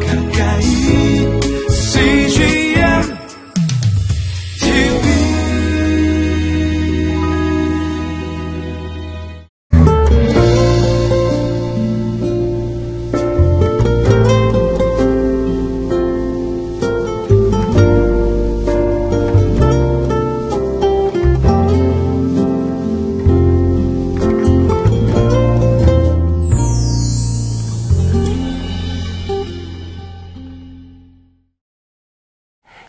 가까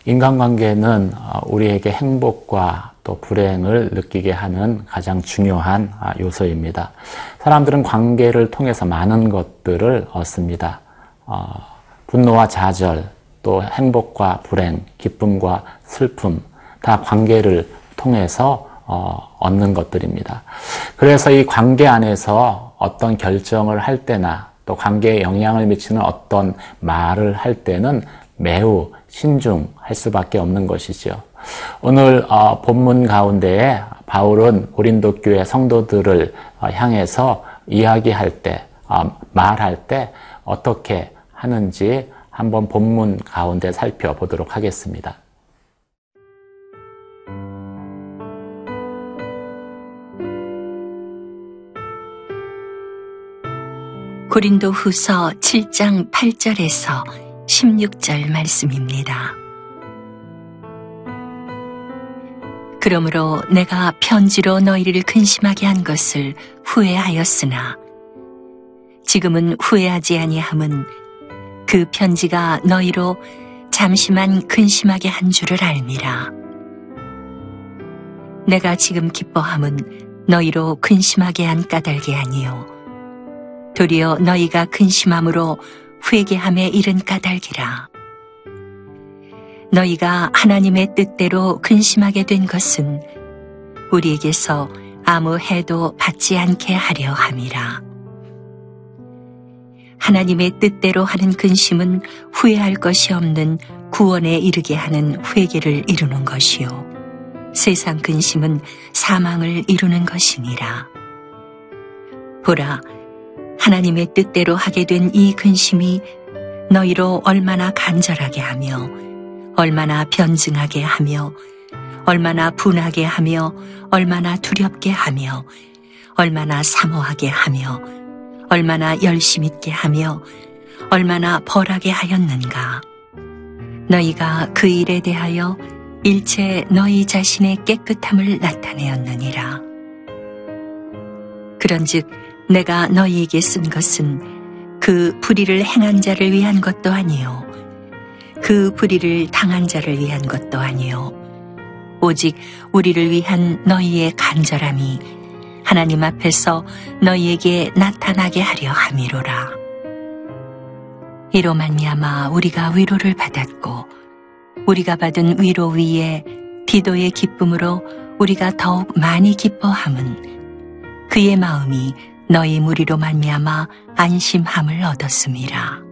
인간관계는 어, 우리에게 행복과 또 불행을 느끼게 하는 가장 중요한 아, 요소입니다. 사람들은 관계를 통해서 많은 것들을 얻습니다. 어, 분노와 좌절, 또 행복과 불행, 기쁨과 슬픔, 다 관계를 통해서 어, 얻는 것들입니다. 그래서 이 관계 안에서 어떤 결정을 할 때나 또 관계에 영향을 미치는 어떤 말을 할 때는 매우 신중할 수밖에 없는 것이죠. 오늘 어, 본문 가운데에 바울은 고린도 교회 성도들을 어, 향해서 이야기할 때, 어, 말할 때 어떻게 하는지 한번 본문 가운데 살펴보도록 하겠습니다. 고린도 후서 7장 8절에서 16절 말씀입니다. 그러므로 내가 편지로 너희를 근심하게 한 것을 후회하였으나 지금은 후회하지 아니함은 그 편지가 너희로 잠시만 근심하게 한 줄을 알미라. 내가 지금 기뻐함은 너희로 근심하게 한 까닭이 아니요 도리어 너희가 근심함으로 회개함에 이른 까닭이라. 너희가 하나님의 뜻대로 근심하게 된 것은 우리에게서 아무 해도 받지 않게 하려 함이라. 하나님의 뜻대로 하는 근심은 후회할 것이 없는 구원에 이르게 하는 회개를 이루는 것이요. 세상 근심은 사망을 이루는 것이니라. 보라, 하나님의 뜻대로 하게 된 이 근심이 너희로 얼마나 간절하게 하며 얼마나 변증하게 하며 얼마나 분하게 하며 얼마나 두렵게 하며 얼마나 사모하게 하며 얼마나 열심 있게 하며 얼마나 벌하게 하였는가? 너희가 그 일에 대하여 일체 너희 자신의 깨끗함을 나타내었느니라. 그런즉 내가 너희에게 쓴 것은 그 불의를 행한 자를 위한 것도 아니요. 그 불의를 당한 자를 위한 것도 아니요. 오직 우리를 위한 너희의 간절함이 하나님 앞에서 너희에게 나타나게 하려 함이로라. 이로 말미암아 우리가 위로를 받았고 우리가 받은 위로 위에 디도의 기쁨으로 우리가 더욱 많이 기뻐함은 그의 마음이 너희 무리로 말미암아 안심함을 얻었음이라.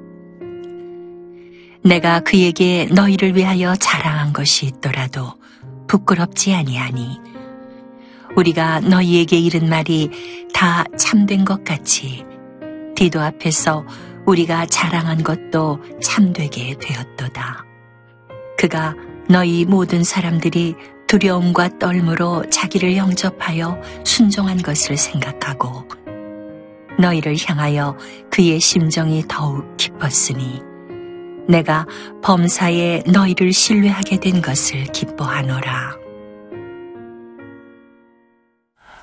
내가 그에게 너희를 위하여 자랑한 것이 있더라도 부끄럽지 아니하니 우리가 너희에게 이른 말이 다 참된 것 같이 디도 앞에서 우리가 자랑한 것도 참되게 되었도다. 그가 너희 모든 사람들이 두려움과 떨므로 자기를 영접하여 순종한 것을 생각하고 너희를 향하여 그의 심정이 더욱 기뻤으니 내가 범사에 너희를 신뢰하게 된 것을 기뻐하노라.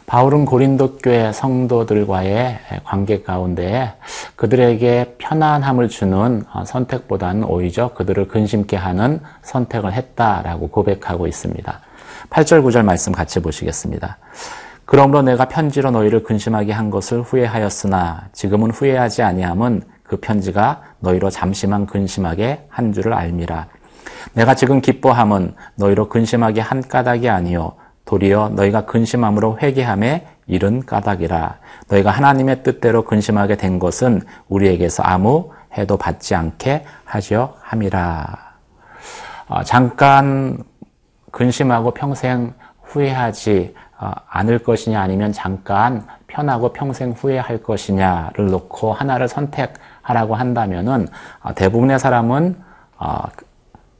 바울은 고린도 교회 성도들과의 관계 가운데 그들에게 편안함을 주는 선택보다는 오히려 그들을 근심케 하는 선택을 했다라고 고백하고 있습니다. 8절 9절 말씀 같이 보시겠습니다. 그러므로 내가 편지로 너희를 근심하게 한 것을 후회하였으나 지금은 후회하지 아니함은 그 편지가 너희로 잠시만 근심하게 한 줄을 알미라. 내가 지금 기뻐함은 너희로 근심하게 한 까닭이 아니요 도리어 너희가 근심함으로 회개함에 이른 까닭이라. 너희가 하나님의 뜻대로 근심하게 된 것은 우리에게서 아무 해도 받지 않게 하려 함이라. 어, 잠깐 근심하고 평생 후회하지 어, 않을 것이냐 아니면 잠깐 편하고 평생 후회할 것이냐를 놓고 하나를 선택하라고 한다면은 어, 대부분의 사람은 어,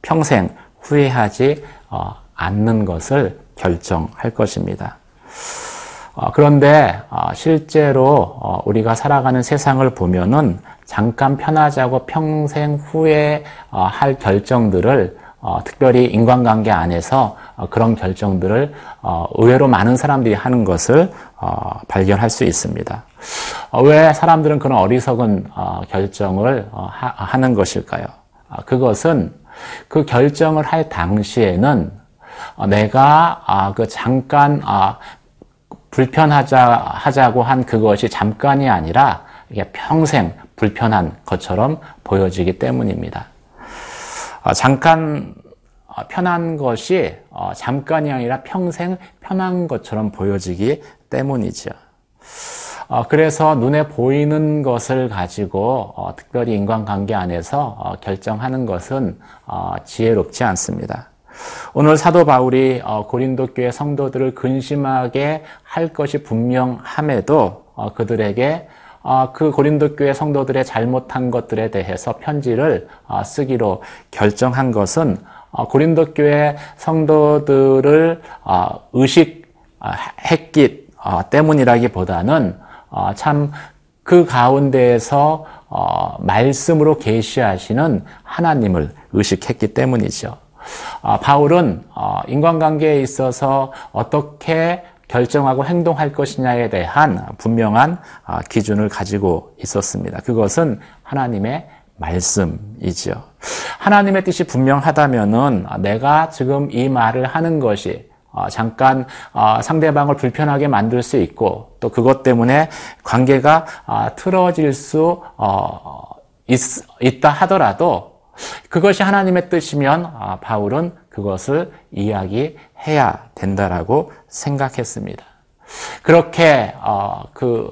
평생 후회하지 어, 않는 것을 결정할 것입니다. 어, 그런데 어, 실제로 어, 우리가 살아가는 세상을 보면은 잠깐 편하자고 평생 후회할 결정들을 어, 특별히 인간관계 안에서 어, 그런 결정들을 어, 의외로 많은 사람들이 하는 것을 어, 발견할 수 있습니다. 어, 왜 사람들은 그런 어리석은 어, 결정을 어, 하, 하는 것일까요? 아, 그것은 그 결정을 할 당시에는 어, 내가 아, 그 잠깐 아, 불편하자 하자고 한 그것이 잠깐이 아니라 이게 평생 불편한 것처럼 보여지기 때문입니다. 어, 잠깐 어, 편한 것이 어, 잠깐이 아니라 평생 편한 것처럼 보여지기 때문이죠. 어, 그래서 눈에 보이는 것을 가지고 어, 특별히 인간관계 안에서 어, 결정하는 것은 어, 지혜롭지 않습니다. 오늘 사도 바울이 어, 고린도 교회 성도들을 근심하게 할 것이 분명함에도 어, 그들에게 어, 그 고린도 교회 성도들의 잘못한 것들에 대해서 편지를 어, 쓰기로 결정한 것은 어, 고린도 교회 성도들을 어, 의식했기 어, 때문이라기보다는 어, 참그 가운데에서 어, 말씀으로 계시하시는 하나님을 의식했기 때문이죠. 어, 바울은 어, 인간관계에 있어서 어떻게 결정하고 행동할 것이냐에 대한 분명한 어, 기준을 가지고 있었습니다. 그것은 하나님의 말씀이죠. 하나님의 뜻이 분명하다면은 내가 지금 이 말을 하는 것이 어, 잠깐 어, 상대방을 불편하게 만들 수 있고 또 그것 때문에 관계가 어, 틀어질 수 어, 있, 있다 하더라도 그것이 하나님의 뜻이면 아, 바울은 그것을 이야기 해야 된다라고 생각했습니다. 그렇게 어, 그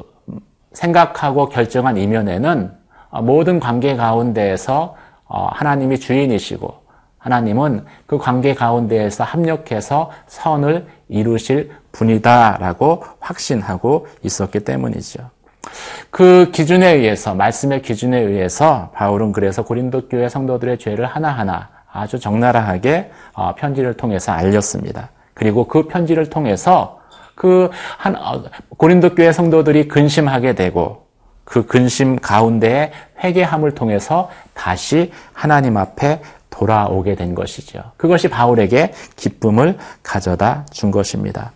생각하고 결정한 이면에는 어, 모든 관계 가운데에서 어, 하나님이 주인이시고 하나님은 그 관계 가운데에서 합력해서 선을 이루실 분이다라고 확신하고 있었기 때문이죠. 그 기준에 의해서 말씀의 기준에 의해서 바울은 그래서 고린도 교회 성도들의 죄를 하나하나 아주 적나라하게 어, 편지를 통해서 알렸습니다. 그리고 그 편지를 통해서 그 한, 어, 고린도 교회 성도들이 근심하게 되고 그 근심 가운데에 회개함을 통해서 다시 하나님 앞에 돌아오게 된 것이죠. 그것이 바울에게 기쁨을 가져다 준 것입니다.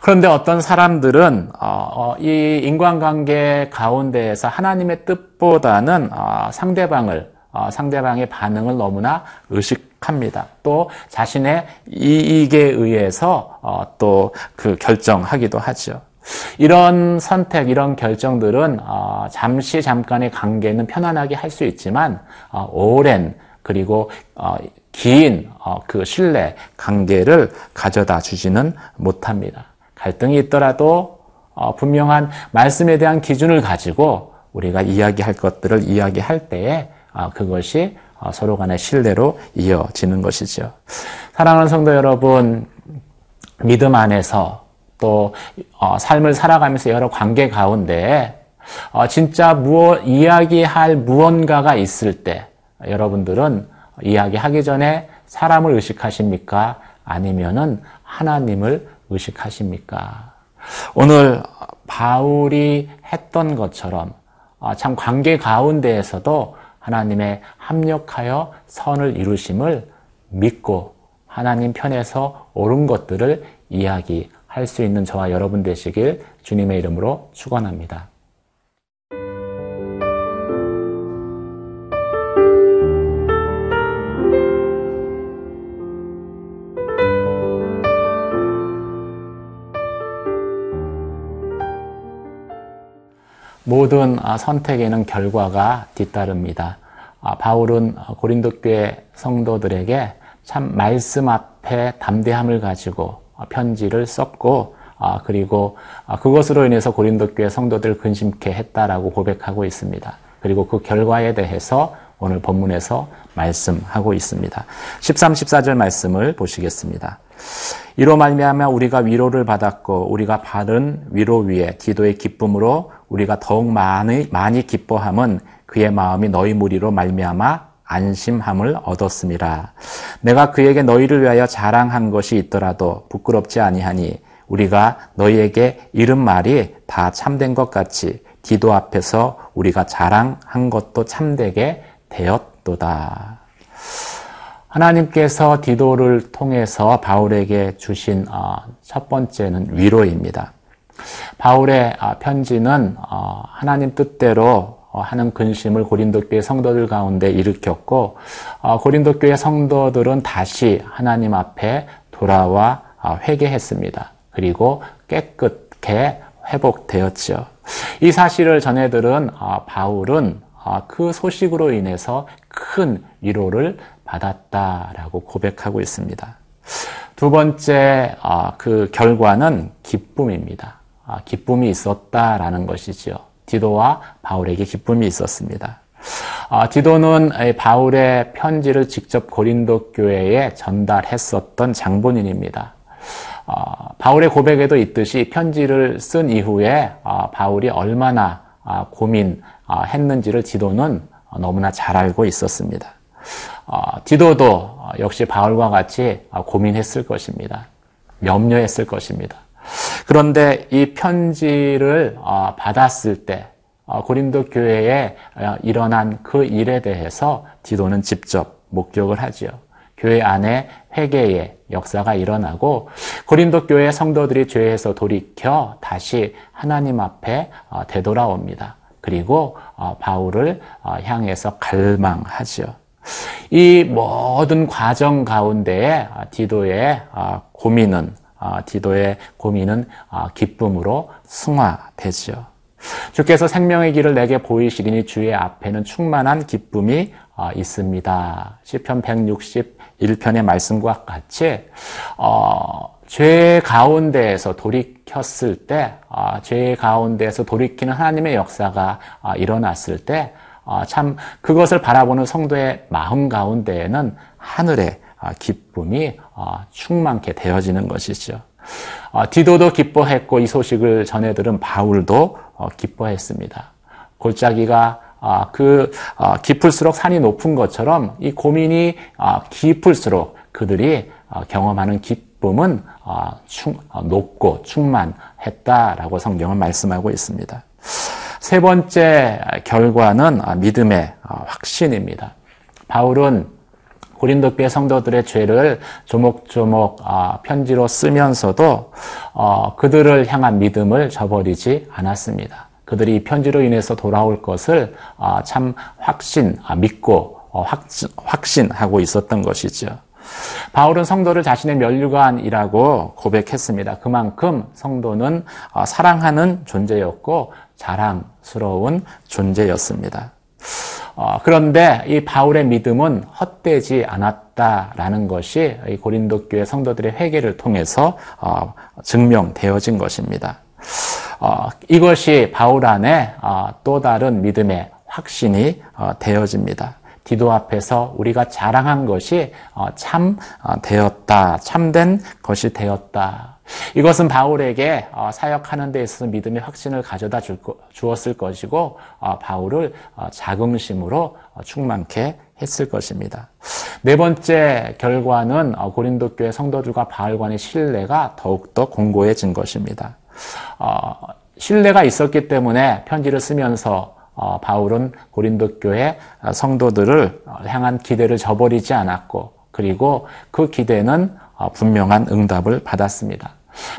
그런데 어떤 사람들은 어, 이 인간관계 가운데에서 하나님의 뜻보다는 어, 상대방을 어, 상대방의 반응을 너무나 의식합니다. 또 자신의 이익에 의해서 또 그 결정하기도 하죠. 이런 선택, 이런 결정들은 잠시 잠깐의 관계는 편안하게 할 수 있지만 오랜 그리고 긴 그 신뢰 관계를 가져다 주지는 못합니다. 갈등이 있더라도 분명한 말씀에 대한 기준을 가지고 우리가 이야기할 것들을 이야기할 때에 그것이 서로 간의 신뢰로 이어지는 것이죠. 사랑하는 성도 여러분, 믿음 안에서 또 삶을 살아가면서 여러 관계 가운데 진짜 무엇 이야기할 무언가가 있을 때 여러분들은 이야기하기 전에 사람을 의식하십니까? 아니면은 하나님을 의식하십니까? 오늘 바울이 했던 것처럼 참 관계 가운데에서도 하나님의 합력하여 선을 이루심을 믿고 하나님 편에서 옳은 것들을 이야기할 수 있는 저와 여러분 되시길 주님의 이름으로 축원합니다. 모든 선택에는 결과가 뒤따릅니다. 바울은 고린도 교회 성도들에게 참 말씀 앞에 담대함을 가지고 편지를 썼고 그리고 그것으로 인해서 고린도 교회 성도들 근심케 했다라고 고백하고 있습니다. 그리고 그 결과에 대해서 오늘 본문에서 말씀하고 있습니다. 13, 14절 말씀을 보시겠습니다. 이로 말미암아 우리가 위로를 받았고 우리가 받은 위로 위에 기도의 기쁨으로 우리가 더욱 많이 많이 기뻐함은 그의 마음이 너희 무리로 말미암아 안심함을 얻었음이라. 내가 그에게 너희를 위하여 자랑한 것이 있더라도 부끄럽지 아니하니 우리가 너희에게 이른 말이 다 참된 것 같이 기도 앞에서 우리가 자랑한 것도 참되게 되었도다. 하나님께서 디도를 통해서 바울에게 주신 어, 첫 번째는 위로입니다. 바울의 어, 편지는 어, 하나님 뜻대로 하는 근심을 고린도 교회 성도들 가운데 일으켰고 고린도 교회 성도들은 다시 하나님 앞에 돌아와 회개했습니다. 그리고 깨끗게 회복되었지요. 이 사실을 전해들은 바울은 그 소식으로 인해서 큰 위로를 받았다라고 고백하고 있습니다. 두 번째 아, 그 결과는 기쁨입니다. 아, 기쁨이 있었다라는 것이지요. 디도와 바울에게 기쁨이 있었습니다. 아, 디도는 바울의 편지를 직접 고린도 교회에 전달했었던 장본인입니다. 바울의 고백에도 있듯이 편지를 쓴 이후에 바울이 얼마나 고민 했는지를 디도는 너무나 잘 알고 있었습니다. 어, 디도도 역시 바울과 같이 고민했을 것입니다. 염려했을 것입니다. 그런데 이 편지를 어, 받았을 때 어, 고린도 교회에 일어난 그 일에 대해서 디도는 직접 목격을 하지요. 교회 안에 회개의 역사가 일어나고 고린도 교회 성도들이 죄에서 돌이켜 다시 하나님 앞에 되돌아옵니다. 그리고 바울을 향해서 갈망하지요. 이 모든 과정 가운데에 디도의 아, 고민은 아, 디도의 고민은 아, 기쁨으로 승화되지요. 주께서 생명의 길을 내게 보이시리니 주의 앞에는 충만한 기쁨이 있습니다. 시편 161편의 말씀과 같이 어, 죄 가운데에서 돌이켰을 때, 죄 가운데에서 돌이키는 하나님의 역사가 일어났을 때 아, 참 그것을 바라보는 성도의 마음 가운데에는 하늘의 아, 기쁨이 아, 충만케 되어지는 것이죠. 디도도 기뻐했고 이 소식을 전해 들은 바울도 어, 기뻐했습니다. 골짜기가 그 깊을수록 산이 높은 것처럼 이 고민이 깊을수록 그들이 경험하는 기쁨은 높고 충만했다라고 성경은 말씀하고 있습니다. 세 번째 결과는 믿음의 확신입니다. 바울은 고린도 교회 성도들의 죄를 조목조목 편지로 쓰면서도 어, 그들을 향한 믿음을 저버리지 않았습니다. 그들이 이 편지로 인해서 돌아올 것을 참 확신, 믿고 어, 확신하고 있었던 것이죠. 바울은 성도를 자신의 면류관이라고 고백했습니다. 그만큼 성도는 어, 사랑하는 존재였고 자랑스러운 존재였습니다. 어, 그런데 이 바울의 믿음은 헛되지 않았다라는 것이 이 고린도 교회 성도들의 회개를 통해서 어, 증명되어진 것입니다. 어, 이것이 바울 안에 어, 또 다른 믿음의 확신이 어, 되어집니다. 기도 앞에서 우리가 자랑한 것이 어, 참 어, 되었다, 참된 것이 되었다. 이것은 바울에게 어, 사역하는 데 있어서 믿음의 확신을 가져다 주었을 것이고 바울을 자긍심으로 충만케 했을 것입니다. 네 번째 결과는 고린도 교회 성도들과 바울 간의 신뢰가 더욱더 공고해진 것입니다. 신뢰가 있었기 때문에 편지를 쓰면서 어, 바울은 고린도 교회 성도들을 향한 기대를 저버리지 않았고 그리고 그 기대는 어, 분명한 응답을 받았습니다.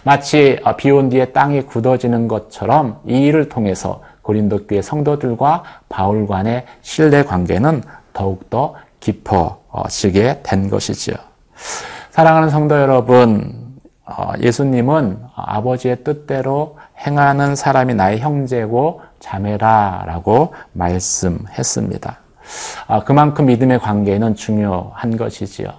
마치 어, 비온 뒤에 땅이 굳어지는 것처럼 이 일을 통해서 고린도 교회 성도들과 바울 간의 신뢰 관계는 더욱더 깊어지게 된 것이지요. 사랑하는 성도 여러분, 예수님은 아버지의 뜻대로 행하는 사람이 나의 형제고 자매라라고 말씀했습니다. 아, 그만큼 믿음의 관계는 중요한 것이지요.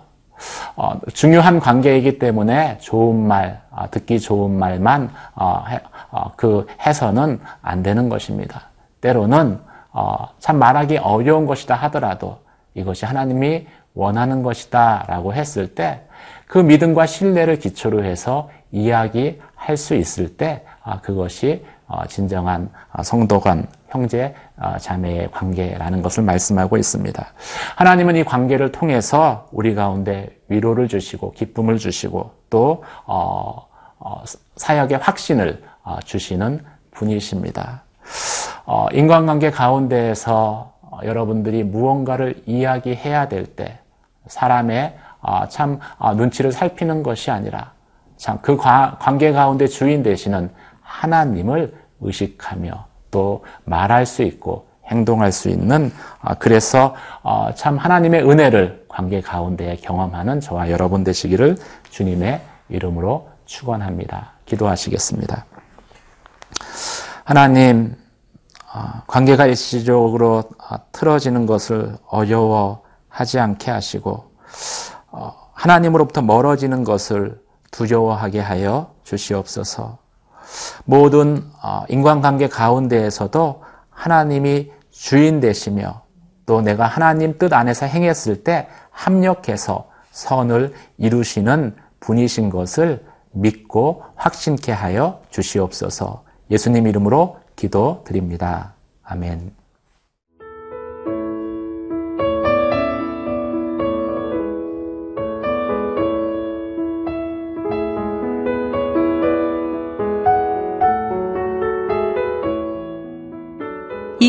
어, 중요한 관계이기 때문에 좋은 말, 아, 듣기 좋은 말만 어, 해, 어, 그 해서는 안 되는 것입니다. 때로는 어, 참 말하기 어려운 것이다 하더라도 이것이 하나님이 원하는 것이다 라고 했을 때 그 믿음과 신뢰를 기초로 해서 이야기할 수 있을 때 아, 그것이 어, 진정한 어, 성도 간 형제 어, 자매의 관계라는 것을 말씀하고 있습니다. 하나님은 이 관계를 통해서 우리 가운데 위로를 주시고 기쁨을 주시고 또 사역의 확신을 주시는 분이십니다. 인간관계 가운데에서 여러분들이 무언가를 이야기해야 될 때 사람의 참 눈치를 살피는 것이 아니라 참 그 관계 가운데 주인 되시는 하나님을 의식하며 또 말할 수 있고 행동할 수 있는 아, 그래서 어, 참 하나님의 은혜를 관계 가운데 경험하는 저와 여러분 되시기를 주님의 이름으로 축원합니다. 기도하시겠습니다. 하나님 어, 관계가 일시적으로 어, 틀어지는 것을 어려워하지 않게 하시고 하나님으로부터 멀어지는 것을 두려워하게 하여 주시옵소서. 모든 어, 인간관계 가운데에서도 하나님이 주인 되시며 또 내가 하나님 뜻 안에서 행했을 때 합력해서 선을 이루시는 분이신 것을 믿고 확신케 하여 주시옵소서 예수님 이름으로 기도 드립니다. 아멘.